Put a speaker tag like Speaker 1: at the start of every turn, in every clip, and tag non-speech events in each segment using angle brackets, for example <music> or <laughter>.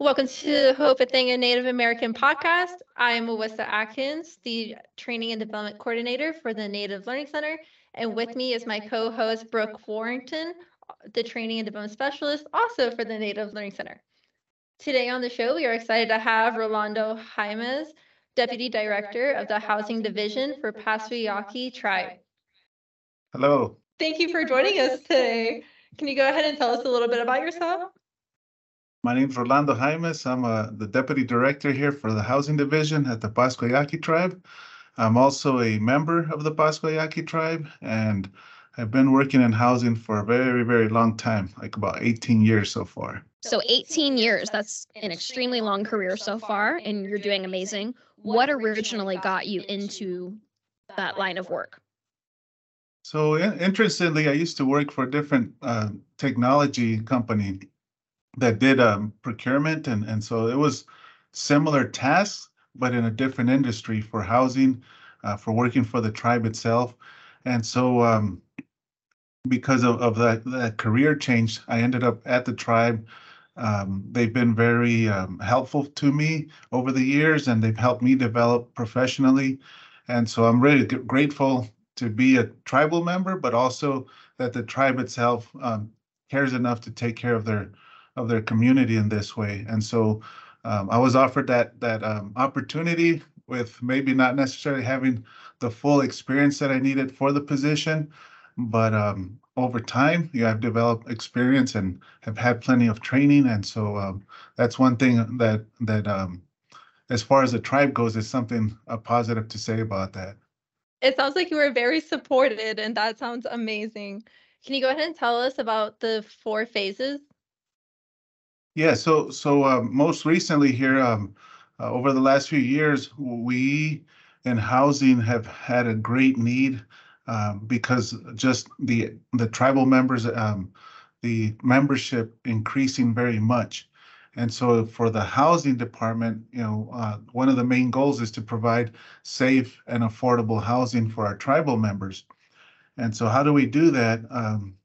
Speaker 1: Welcome to Hope a Thing, a Native American podcast. I am Ouista Atkins, the Training and Development Coordinator for the Native Learning Center. And with me is my co-host Brooke Warrington, the Training and Development Specialist, also for the Native Learning Center. Today on the show, we are excited to have Rolando Jaimez, Deputy Director of the Housing Division for Pascua Yaqui Tribe.
Speaker 2: Hello.
Speaker 1: Thank you for joining us today. Can you go ahead and tell us a little bit about yourself?
Speaker 2: My name is Rolando Jaimez. I'm uh, the Deputy Director here for the Housing Division at the Pascua Yaqui Tribe. I'm also a member of the Pascua Yaqui Tribe, and I've been working in housing for a very, very long time, like about 18 years so far.
Speaker 3: So 18 years, that's an extremely long career so far, and you're doing amazing. What originally got you into that line of work?
Speaker 2: So interestingly, I used to work for a different uh, technology company that did um, procurement, and and so it was similar tasks, but in a different industry for housing, uh, for working for the tribe itself, and so um, because of, of that that career change, I ended up at the tribe. Um, they've been very um, helpful to me over the years, and they've helped me develop professionally, and so I'm really grateful to be a tribal member, but also that the tribe itself um, cares enough to take care of their of their community in this way. And so um, I was offered that that um, opportunity with maybe not necessarily having the full experience that I needed for the position, but um, over time, you I've developed experience and have had plenty of training, and so um, that's one thing that that um, as far as the tribe goes, is something a positive to say about that.
Speaker 1: It sounds like you were very supported, and that sounds amazing. Can you go ahead and tell us about the four phases
Speaker 2: yeah, so so uh, most recently here, um, uh, over the last few years, we in housing have had a great need um, because just the the tribal members, um, the membership increasing very much, and so for the housing department, you know, uh, one of the main goals is to provide safe and affordable housing for our tribal members, and so how do we do that? Um,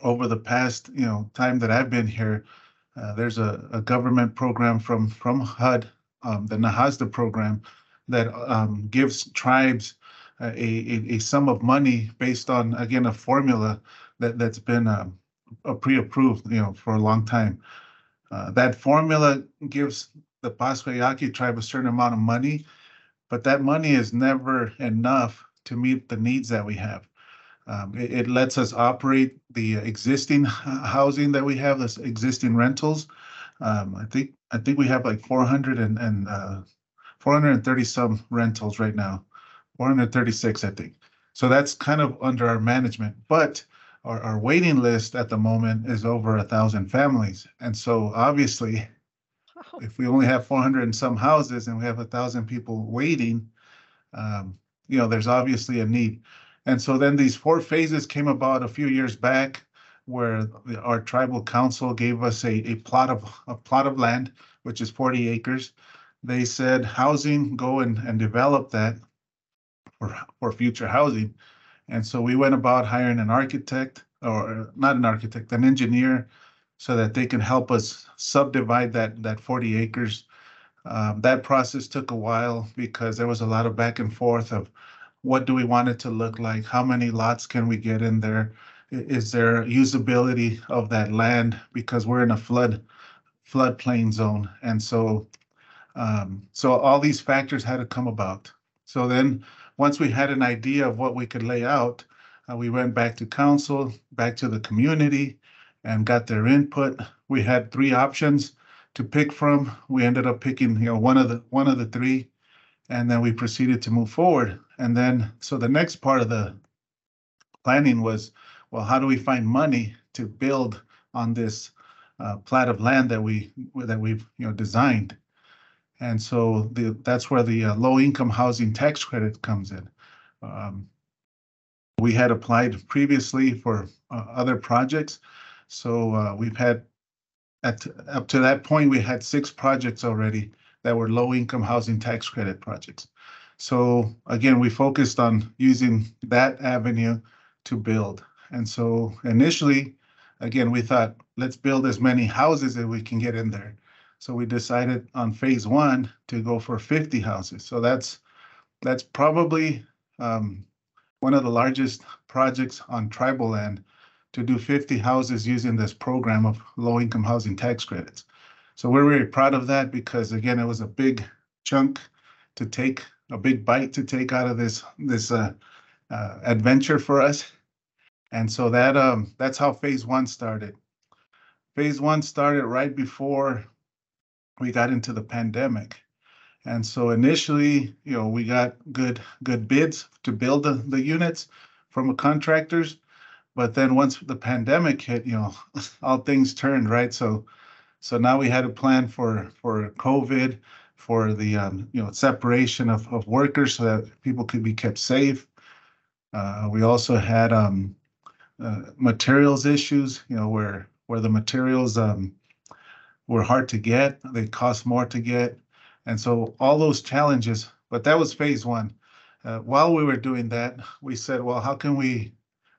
Speaker 2: over the past, you know, time that I've been here, uh, there's a, a, government program from from HUD, um, the NAHASDA program, that um, gives tribes a, a, a, sum of money based on again a formula that that's been um, pre-approved, you know, for a long time. Uh, that formula gives the Pascua Yaqui tribe a certain amount of money, but that money is never enough to meet the needs that we have. Um, it, it, lets us operate the existing housing that we have, this existing rentals. Um, I think I think we have like 400 and, and uh, 430 some rentals right now, 436 I think. So that's kind of under our management, but our, our waiting list at the moment is over a thousand families. And so obviously, if we only have 400 and some houses and we have a thousand people waiting, um, you know, there's obviously a need. And so then these four phases came about a few years back where the, our tribal council gave us a, a plot of a plot of land, which is 40 acres. They said housing, go and, and develop that for, for future housing. And so we went about hiring an architect or not an architect, an engineer, so that they can help us subdivide that that 40 acres. Um, that process took a while because there was a lot of back and forth of what do we want it to look like? How many lots can we get in there? Is there usability of that land? Because we're in a flood floodplain zone. And so, um, so all these factors had to come about. So then once we had an idea of what we could lay out, uh, we went back to council, back to the community and got their input. We had three options to pick from. We ended up picking, you know, one of the one of the three and then we proceeded to move forward. And then, so the next part of the planning was, well, how do we find money to build on this uh, plat of land that we that we've you know designed? And so the, that's where the uh, low-income housing tax credit comes in. Um, we had applied previously for uh, other projects, so uh, we've had at up to that point we had six projects already that were low income housing tax credit projects. So again, we focused on using that avenue to build. And so initially, again, we thought, let's build as many houses as we can get in there. So we decided on phase one to go for fifty houses. So that's, that's probably um, one of the largest projects on tribal land to do fifty houses using this program of low-income housing tax credits. So we're very proud of that because again, it was a big chunk to take, a big bite to take out of this, this uh, uh, adventure for us. And so that, um, that's how phase one started. Phase one started right before we got into the pandemic. And so initially, you know, we got good, good bids to build the, the units from the contractors. But then once the pandemic hit, you know, <laughs> all things turned, right? So, so now we had a plan for, for COVID, for the, um, you know, separation of, of workers so that people could be kept safe. Uh, we also had, um, uh, materials issues, you know, where, where the materials, um, were hard to get, they cost more to get. And so all those challenges, but that was phase one. Uh, while we were doing that, we said, well, how can we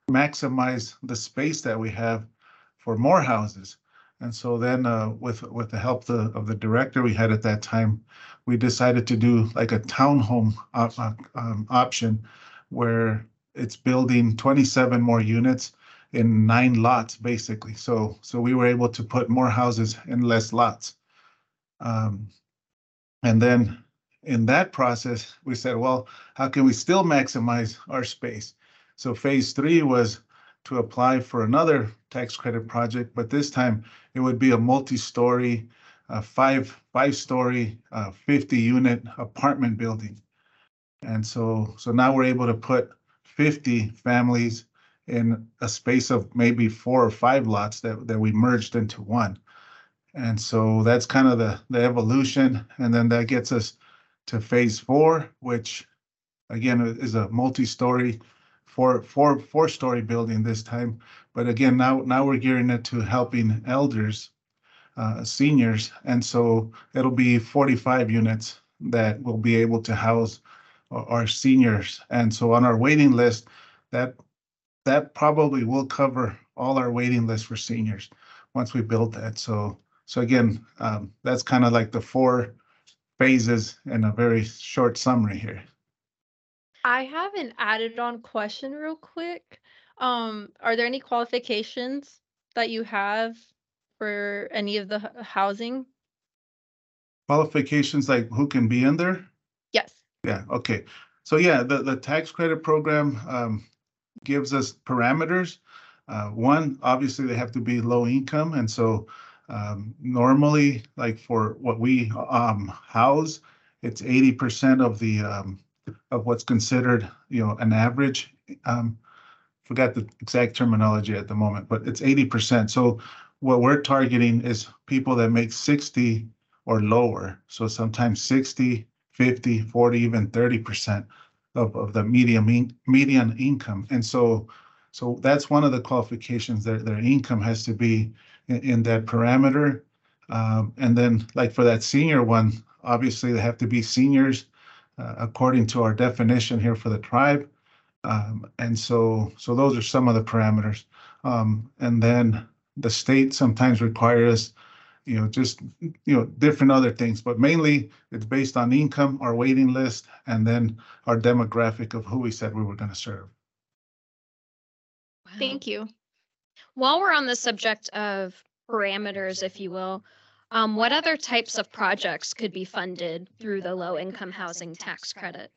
Speaker 2: maximize the space that we have for more houses? And so then, uh, with with the help the, of the director we had at that time, we decided to do like a townhome op- um, option, where it's building 27 more units in nine lots, basically. So so we were able to put more houses in less lots. Um, and then in that process, we said, well, how can we still maximize our space? So phase three was to apply for another tax credit project, but this time it would be a multi-story, uh, five five-story, uh, 50-unit apartment building. And so so now we're able to put 50 families in a space of maybe four or five lots that that we merged into one. And so that's kind of the, the evolution. And then that gets us to phase four, which again is a multi-story, four, four, four-story building this time. But again, now, now we're gearing it to helping elders, uh, seniors. And so it'll be 45 units that will be able to house our our seniors. And so on our waiting list, that, that probably will cover all our waiting list for seniors once we build that. So so again, um, that's kind of like the four phases in a very short summary here.
Speaker 1: I have an added on question real quick. Um, are there any qualifications that you have for any of the h- housing?
Speaker 2: Qualifications like who can be in there?
Speaker 1: Yes.
Speaker 2: Yeah, okay. So yeah, the, the tax credit program um, gives us parameters. Uh, one, obviously they have to be low income. And so um, normally, like for what we um, house, it's eighty percent of the um, of what's considered, you know, an average. Um, forgot the exact terminology at the moment, but it's eighty percent. So what we're targeting is people that make sixty or lower. So sometimes 60, 50, 40, even 30% of, of the medium in, median income. And so so that's one of the qualifications that their income has to be in, in that parameter. Um, and then like for that senior one, obviously they have to be seniors according to our definition here for the tribe. Um, and so so those are some of the parameters. Um, and then the state sometimes requires you know, just, you know, different other things, but mainly it's based on income, our waiting list, and then our demographic of who we said we were going to serve.
Speaker 3: Wow.
Speaker 1: Thank you.
Speaker 3: While we're on the subject of parameters, if you will, um, what other types of projects could be funded through the low income housing tax credit?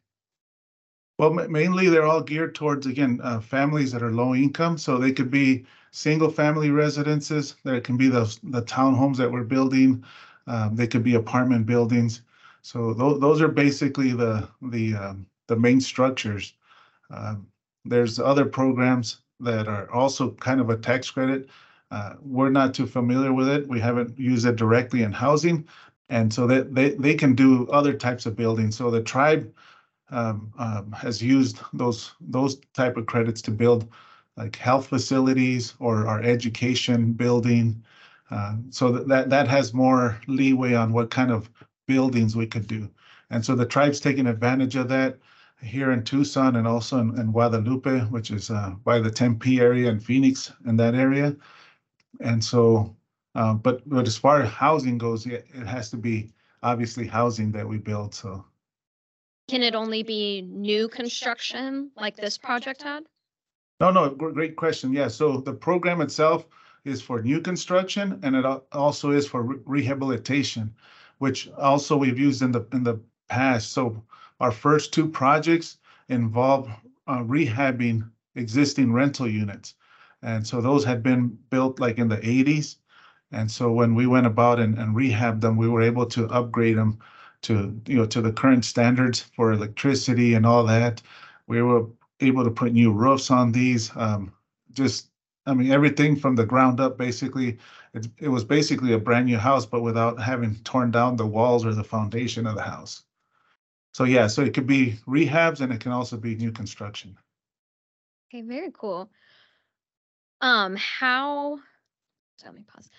Speaker 2: Well, ma- mainly they're all geared towards, again, uh, families that are low income. So they could be single family residences. There can be those, the townhomes that we're building. Um, they could be apartment buildings. So those, those are basically the, the, um, the main structures. Um, there's other programs that are also kind of a tax credit. Uh, we're not too familiar with it. We haven't used it directly in housing. And so that they, they can do other types of buildings. So the tribe um, um, has used those those type of credits to build like health facilities or our education building. Uh, so that, that that has more leeway on what kind of buildings we could do. And so the tribe's taking advantage of that here in Tucson and also in, in Guadalupe, which is uh, by the Tempe area and Phoenix in that area. And so Uh, but, but as far as housing goes, yeah, it has to be obviously housing that we build, so.
Speaker 3: Can it only be new construction like this project had?
Speaker 2: No, no, great question. Yeah, so the program itself is for new construction and it also is for re- rehabilitation, which also we've used in the, in the past. So our first two projects involve uh, rehabbing existing rental units. And so those had been built like in the eighties. And so when we went about and, and rehabbed them, we were able to upgrade them to, you know, to the current standards for electricity and all that. We were able to put new roofs on these. Um, just, I mean, everything from the ground up, basically. It, it was basically a brand new house, but without having torn down the walls or the foundation of the house. So yeah, so it could be rehabs and it can also be new construction.
Speaker 3: Okay, very cool. Um, how, so let me pause.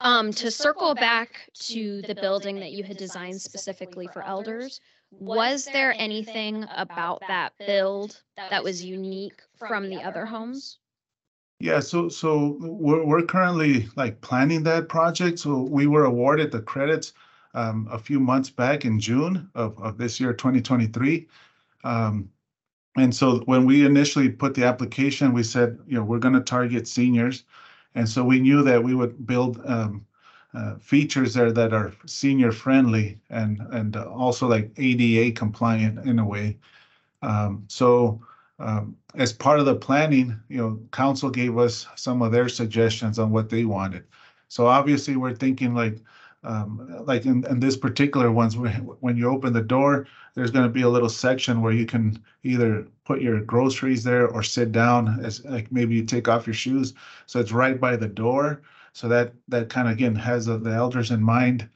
Speaker 3: Um, to circle back to the building that you had designed specifically for elders, was there anything about that build that was unique from the other homes?
Speaker 2: Yeah, so so we're we're currently like planning that project. So we were awarded the credits um, a few months back in June of of this year, 2023. Um, and so when we initially put the application, we said, you know, we're going to target seniors. And so we knew that we would build um, uh, features there that are senior friendly and and also like ADA compliant in a way. Um, so um, as part of the planning, you know, council gave us some of their suggestions on what they wanted. So obviously, we're thinking like, um, like in, in this particular ones, when you open the door, there's going to be a little section where you can either put your groceries there or sit down as like maybe you take off your shoes. So it's right by the door. So that that kind of again has uh, the elders in mind.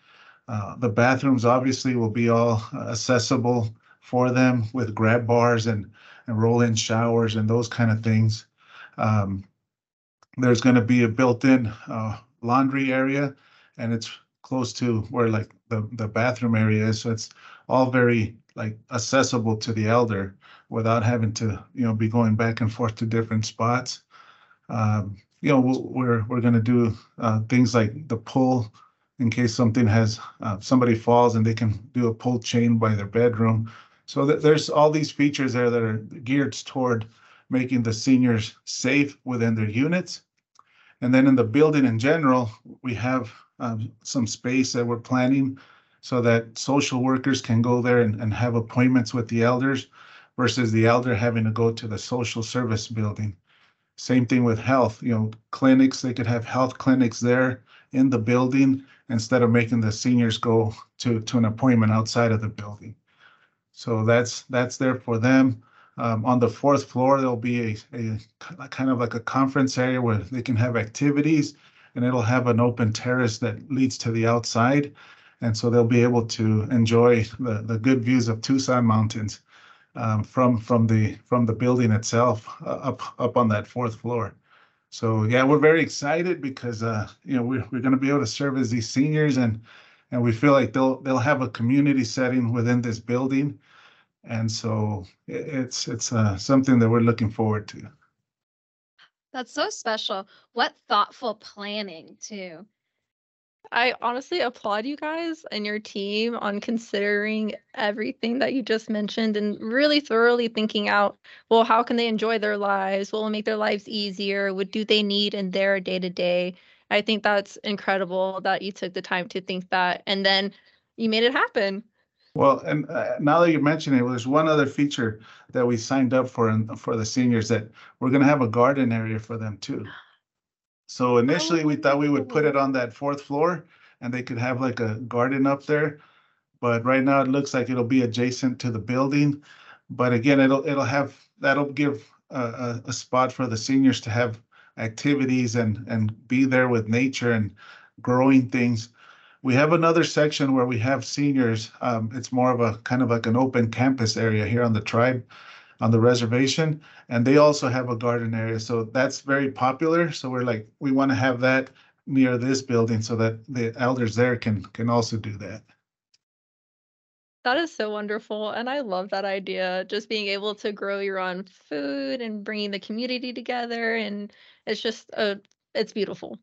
Speaker 2: Uh, the bathrooms obviously will be all accessible for them with grab bars and and roll-in showers and those kind of things. Um, there's going to be a built-in uh, laundry area, and it's close to where like the the bathroom area is, so it's all very like accessible to the elder without having to you know be going back and forth to different spots. Um, you know we're we're going to do uh, things like the pull in case something has uh, somebody falls and they can do a pull chain by their bedroom. So that there's all these features there that are geared toward making the seniors safe within their units. And then in the building in general, we have um, some space that we're planning so that social workers can go there and, and have appointments with the elders versus the elder having to go to the social service building. Same thing with health, you know, clinics, they could have health clinics there in the building instead of making the seniors go to, to an appointment outside of the building. So that's, that's there for them. Um, on the fourth floor, there'll be a, a kind of like a conference area where they can have activities and it'll have an open terrace that leads to the outside. And so they'll be able to enjoy the, the good views of Tucson Mountains um, from, from the, from the building itself uh, up, up on that fourth floor. So yeah, we're very excited because, uh, you know, we're, we're going to be able to serve as these seniors and, and we feel like they'll, they'll have a community setting within this building. And so it's, it's, uh, something that we're looking forward to.
Speaker 3: That's so special. What thoughtful planning too.
Speaker 1: I honestly applaud you guys and your team on considering everything that you just mentioned and really thoroughly thinking out, well, how can they enjoy their lives? What will make their lives easier? What do they need in their day to day? I think that's incredible that you took the time to think that and then you made it happen.
Speaker 2: Well, and uh, now that you mention it, there's one other feature that we signed up for and for the seniors that we're gonna have a garden area for them too. So initially, we thought we would put it on that fourth floor and they could have like a garden up there. But right now, it looks like it'll be adjacent to the building. But again, it'll, it'll have, that'll give a, a spot for the seniors to have activities and, and be there with nature and growing things. We have another section where we have seniors. Um, it's more of a kind of like an open campus area here on the tribe, on the reservation. And they also have a garden area. So that's very popular. So we're like, we want to have that near this building so that the elders there can, can also do that.
Speaker 1: That is so wonderful. And I love that idea. Just being able to grow your own food and bringing the community together. And it's just, uh, it's beautiful.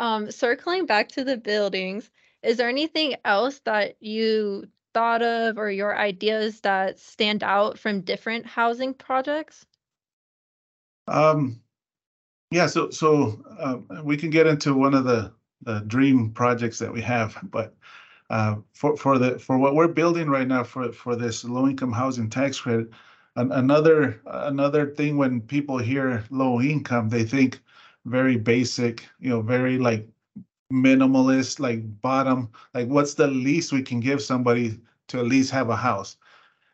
Speaker 1: Um, circling back to the buildings, is there anything else that you thought of or your ideas that stand out from different housing projects?
Speaker 2: Um, yeah, so, so, uh, we can get into one of the, the dream projects that we have, but uh, for, for the, for what we're building right now for, for this low-income housing tax credit, an- another, another thing when people hear low income, they think very basic, you know, very like minimalist, like bottom, like what's the least we can give somebody to at least have a house?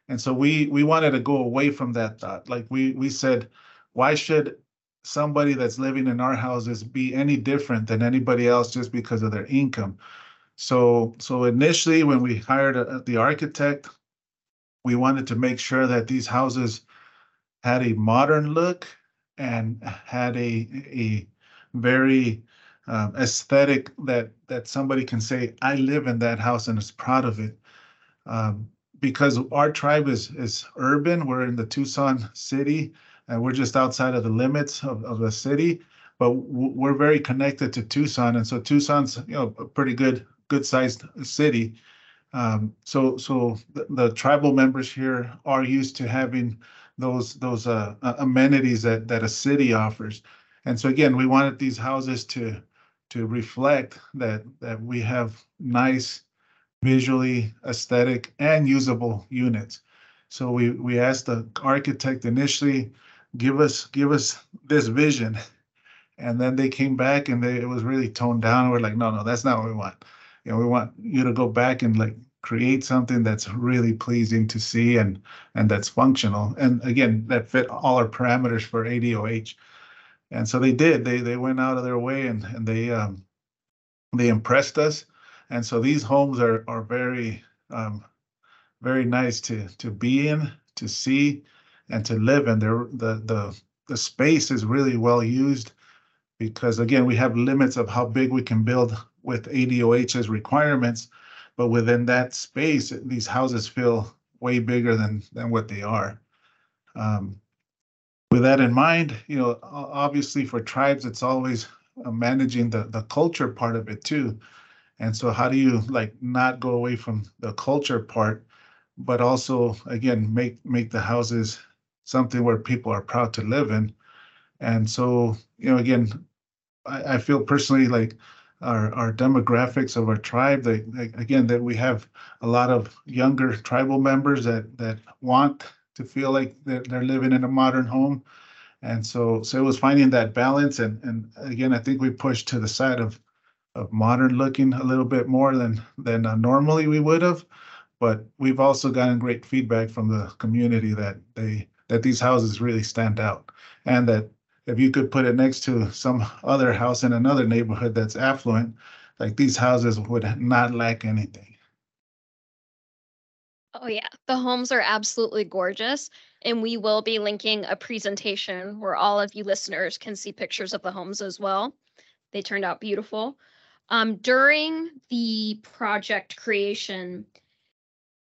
Speaker 2: And so we, we wanted to go away from that thought. Like we, we said, why should somebody that's living in our houses be any different than anybody else just because of their income? So, so initially, when we hired a- the architect, we wanted to make sure that these houses had a modern look and had a, a very um, aesthetic that, that somebody can say, I live in that house and is proud of it. Um, because our tribe is, is urban, we're in the Tucson city, and we're just outside of the limits of, of the city. But we're very connected to Tucson, and so Tucson's, you know, a pretty good, good-sized city. Um, so, so the, the tribal members here are used to having those, those, uh, uh, amenities that, that a city offers. And so again, we wanted these houses to, to reflect that, that we have nice, visually aesthetic and usable units. So we, we asked the architect initially, give us, give us this vision. And then they came back and they, it was really toned down. We're like, no, no, that's not what we want. You know, we want you to go back and like create something that's really pleasing to see and, and that's functional. And again, that fit all our parameters for ADOH. And so they did, they, they went out of their way and, and they, um, they impressed us. And so these homes are, are very, um, very nice to, to be in, to see and to live in. They're, the, the, the space is really well used because again, we have limits of how big we can build with ADOH's requirements. But within that space, these houses feel way bigger than, than what they are. Um, with that in mind, you know, obviously for tribes, it's always uh, managing the, the culture part of it too. And so how do you like not go away from the culture part, but also again, make, make the houses something where people are proud to live in? And so, you know, again, I, I feel personally like our, our demographics of our tribe, they, they- again, that we have a lot of younger tribal members that, that want to feel like they're, they're living in a modern home. And so, so it was finding that balance and, and again, I think we pushed to the side of, of modern looking a little bit more than, than uh, normally we would have. But we've also gotten great feedback from the community that they, that these houses really stand out. And that if you could put it next to some other house in another neighborhood that's affluent, like these houses would not lack anything.
Speaker 3: Oh yeah, the homes are absolutely gorgeous, and we will be linking a presentation where all of you listeners can see pictures of the homes as well. They turned out beautiful. Um, during the project creation,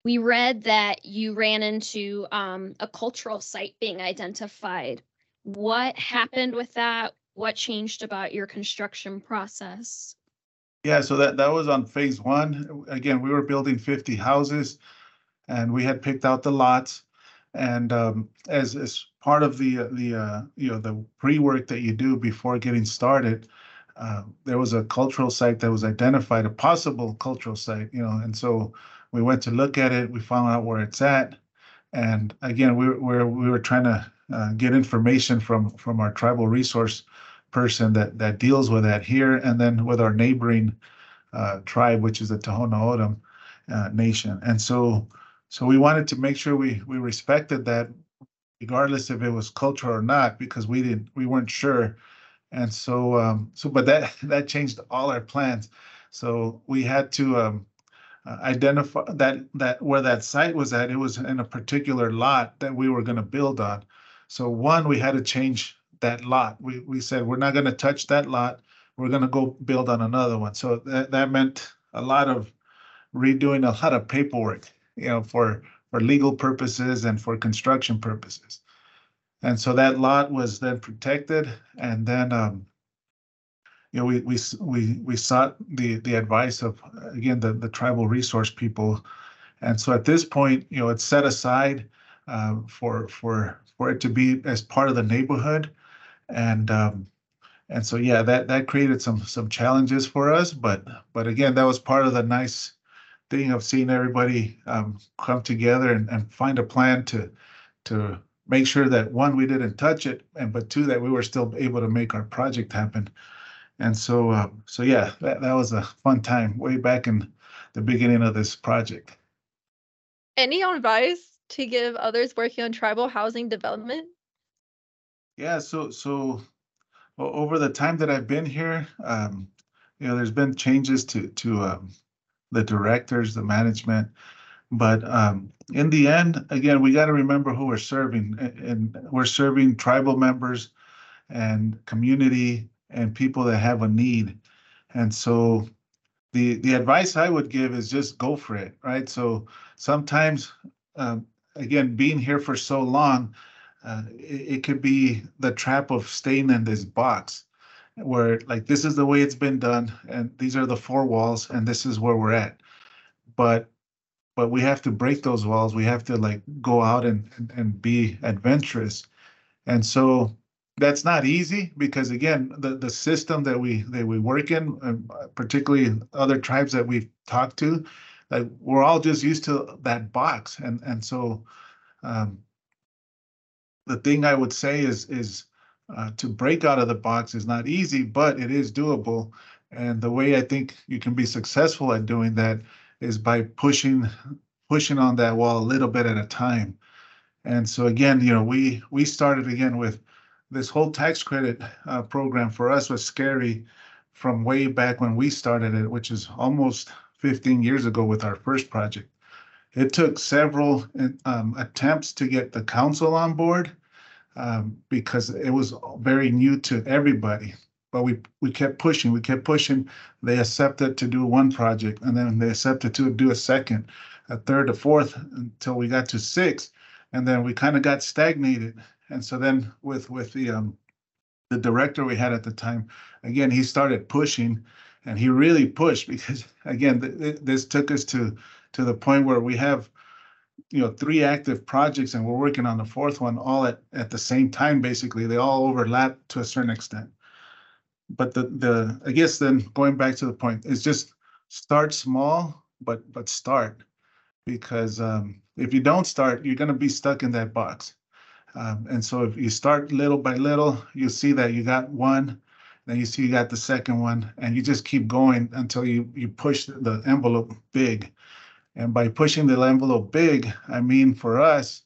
Speaker 3: we read that you ran into um, a cultural site being identified. What happened with that? What changed about your construction process?
Speaker 2: Yeah, so that, that was on phase one. Again, we were building fifty houses and we had picked out the lots. And um, as, as part of the, uh, the, uh, you know, the pre-work that you do before getting started, uh, there was a cultural site that was identified, a possible cultural site, you know, and so we went to look at it, we found out where it's at. And again, we were, we were trying to uh, get information from, from our tribal resource person that, that deals with that here, and then with our neighboring uh, tribe, which is the Tohono O'odham uh, Nation. And so, so we wanted to make sure we, we respected that regardless if it was cultural or not, because we didn't, we weren't sure. And so, um, so, but that, <laughs> that changed all our plans. So we had to, um, uh, identify that, that where that site was at, it was in a particular lot that we were gonna build on. So one, we had to change that lot. We, we said, we're not gonna touch that lot. We're gonna go build on another one. So that, that meant a lot of redoing a lot of paperwork, you know, for, for legal purposes and for construction purposes. And so that lot was then protected and then, um, you know, we, we, we, we sought the, the advice of, again, the, the tribal resource people. And so at this point, you know, it's set aside uh, for, for, for it to be as part of the neighborhood. And, um, and so, yeah, that, that created some, some challenges for us, but, but again, that was part of the nice thing of seeing everybody um, come together and, and find a plan to, to make sure that one, we didn't touch it, and but two, that we were still able to make our project happen. And so, uh, so yeah, that, that was a fun time way back in the beginning of this project.
Speaker 1: Any advice to give others working on tribal housing development?
Speaker 2: Yeah, so, so o- over the time that I've been here, um, you know, there's been changes to, to, um, the directors, the management. But, um, in the end, again, we got to remember who we're serving a- and we're serving tribal members and community and people that have a need. And so the, the advice I would give is just go for it, right? So sometimes, um, again, being here for so long, uh, it, it could be the trap of staying in this box where like this is the way it's been done and these are the four walls and this is where we're at. But but we have to break those walls. We have to like go out and and, and be adventurous. And so that's not easy because again, the the system that we that we work in, um, particularly other tribes that we've talked to, like we're all just used to that box. And and so um, the thing I would say is is uh, to break out of the box is not easy, but it is doable. And the way I think you can be successful at doing that is by pushing pushing on that wall a little bit at a time. And so again, you know, we we started again with this whole tax credit uh, program for us was scary from way back when we started it, which is almost 15 years ago with our first project. It took several um, attempts to get the council on board um, because it was very new to everybody. But we we kept pushing, we kept pushing. They accepted to do one project, and then they accepted to do a second, a third, a fourth, until we got to six, and then we kind of got stagnated. And so then with with the um, the director we had at the time, again he started pushing, and he really pushed because <laughs> again th- th- this took us to to the point where we have you know three active projects and we're working on the fourth one all at at the same time basically. They all overlap to a certain extent. But the the i guess then going back to the point is just start small but but start because um, if you don't start you're going to be stuck in that box um, and so if you start little by little you see that you got one then you see you got the second one and you just keep going until you you push the envelope big and by pushing the envelope big, I mean for us,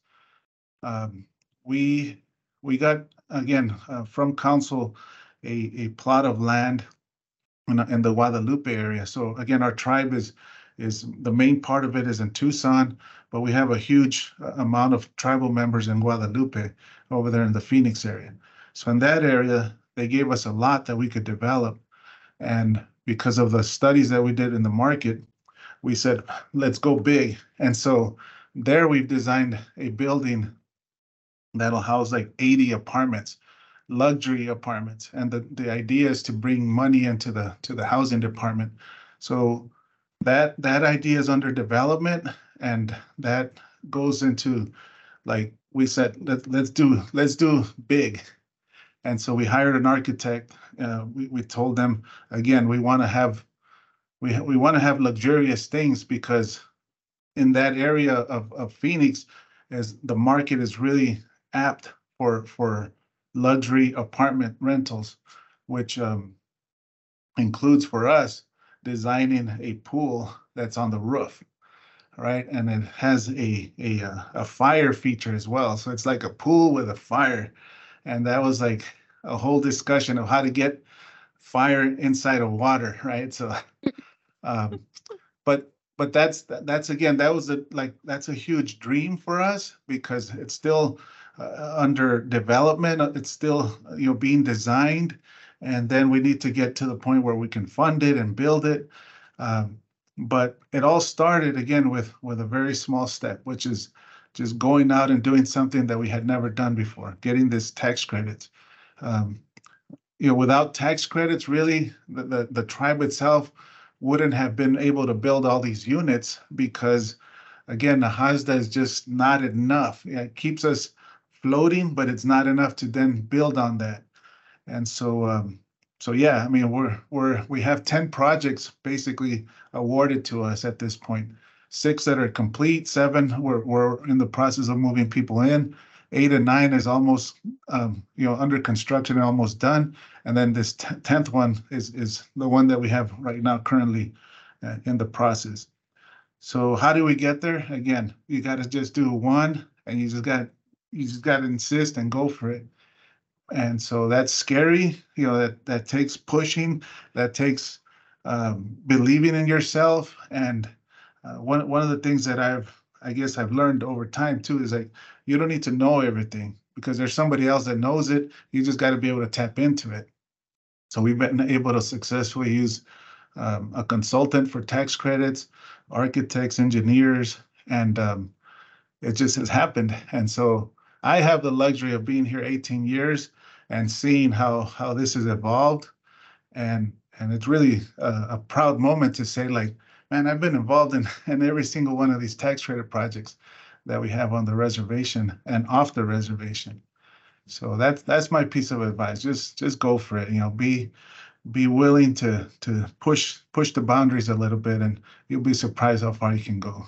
Speaker 2: um, we we got again uh, from council a a plot of land in, in the Guadalupe area. So again, our tribe is is the main part of it is in Tucson, but we have a huge uh, amount of tribal members in Guadalupe over there in the Phoenix area. So in that area, they gave us a lot that we could develop, and because of the studies that we did in the market, we said, let's go big. And so there we've designed a building that'll house like 80 apartments, luxury apartments. And the, the idea is to bring money into the to the housing department. So that that idea is under development and that goes into like we said, let, let's do let's do big. And so we hired an architect. Uh, we, we told them again, we want to have we we want to have luxurious things because in that area of, of Phoenix, as the market is really apt for for luxury apartment rentals, which um, includes for us designing a pool that's on the roof, right? And it has a a uh, a fire feature as well, so it's like a pool with a fire, and that was like a whole discussion of how to get fire inside of water, <laughs> right? So <laughs> um, but but that's that's again that was a like that's a huge dream for us because it's still uh, under development. It's still you know being designed, and then we need to get to the point where we can fund it and build it. Um, but it all started again with with a very small step, which is just going out and doing something that we had never done before, getting this tax credits. Um, you know, without tax credits, really, the, the, the tribe itself wouldn't have been able to build all these units because, again, NAHASDA is just not enough. It keeps us floating, but it's not enough to then build on that. And so, um, so yeah, I mean, we're, we're, we have ten projects basically awarded to us at this point. Six that are complete, seven, we're, we're in the process of moving people in. Eight and nine is almost, um, you know, under construction and almost done. And then this te- tenth one is, is the one that we have right now currently uh, in the process. So how do we get there? Again, you gotta just do one and you just got, you just gotta insist and go for it. And so that's scary, you know, that, that takes pushing, that takes um, believing in yourself. And uh, one, one of the things that I've, I guess I've learned over time too, is like, you don't need to know everything because there's somebody else that knows it. You just got to be able to tap into it. So we've been able to successfully use um, a consultant for tax credits, architects, engineers, and um, it just has happened. And so I have the luxury of being here 18 years and seeing how how this has evolved, and and it's really a, a proud moment to say like, man, I've been involved in <laughs> in every single one of these tax credit projects that we have on the reservation and off the reservation. So that's that's my piece of advice. Just just go for it. You know, be be willing to to push push the boundaries a little bit, and you'll be surprised how far you can go.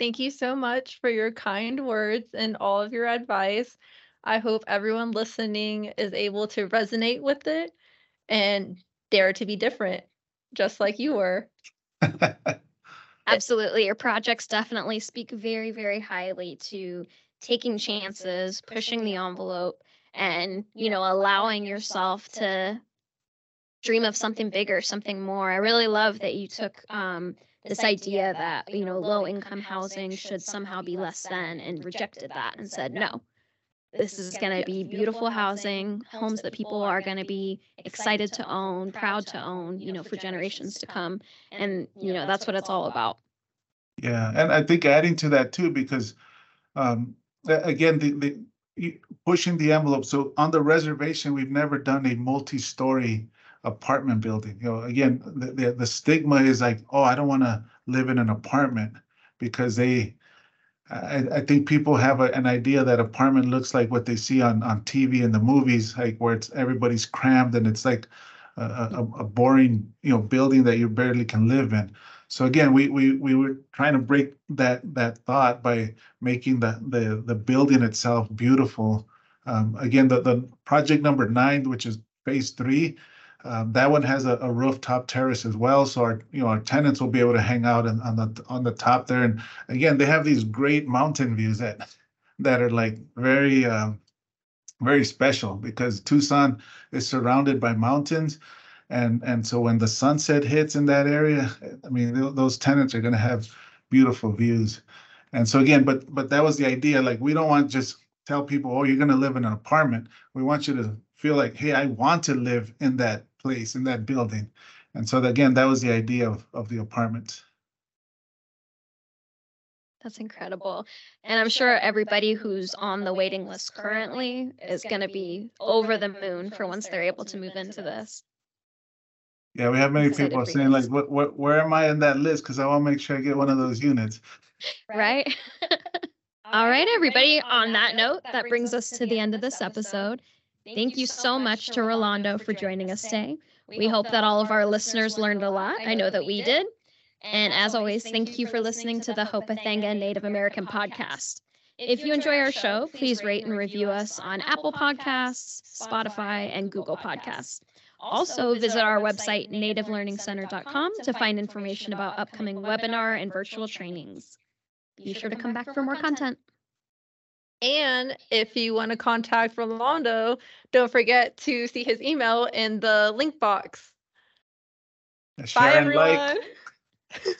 Speaker 1: Thank you so much for your kind words and all of your advice. I hope everyone listening is able to resonate with it and dare to be different, just like you were. <laughs>
Speaker 3: Absolutely. Your projects definitely speak very, very highly to taking chances, pushing the envelope, and, you know, allowing yourself to dream of something bigger, something more. I really love that you took um, this idea that, you know, low income housing should somehow be less than and rejected that and said, no, this is going to be beautiful housing, homes that people are going to be excited to own, proud to own, you know, for generations to come. And, you know, that's what it's all about.
Speaker 2: Yeah, and I think adding to that too, because um, again, the, the pushing the envelope. So on the reservation, we've never done a multi-story apartment building. You know, again, the, the, the stigma is like, oh, I don't want to live in an apartment because they, I, I think people have a, an idea that apartment looks like what they see on, on TV and the movies, like where it's everybody's crammed and it's like a, a, a boring, you know, building that you barely can live in. So again, we we we were trying to break that that thought by making the the the building itself beautiful. Um, again, the the project number nine, which is phase three, um, that one has a, a rooftop terrace as well. So our you know our tenants will be able to hang out on, on the on the top there. And again, they have these great mountain views that that are like very um, very special because Tucson is surrounded by mountains. And, and so when the sunset hits in that area, I mean, tho- those tenants are gonna have beautiful views. And so again, but, but that was the idea, like, we don't want to just tell people, oh, you're gonna live in an apartment. We want you to feel like, hey, I want to live in that place, in that building. And so again, that was the idea of, of the apartment.
Speaker 3: That's incredible. And I'm sure everybody who's on the waiting list currently is going to be over the moon for once they're able to move into this.
Speaker 2: Yeah, we have many
Speaker 3: Excited
Speaker 2: people saying like, what, what, where am I in that list? Cause I want to make sure I get one of those units.
Speaker 3: Right? <laughs> All right, everybody. On that note, that brings us to the end of this episode. Thank you so much to Rolando for joining us today. We hope that all of our listeners learned a lot. I know that we did. And as always, thank you for listening to the Hopathanga Native American podcast. If you enjoy our show, please rate and review us on Apple Podcasts, Spotify, and Google Podcasts. Also, visit our website, nativelearningcenter.com, to find information about upcoming webinar and virtual trainings. Be sure to come back for more content.
Speaker 1: And if you want to contact Rolando, don't forget to see his email in the link box. Bye,
Speaker 2: and like.
Speaker 1: everyone. <laughs>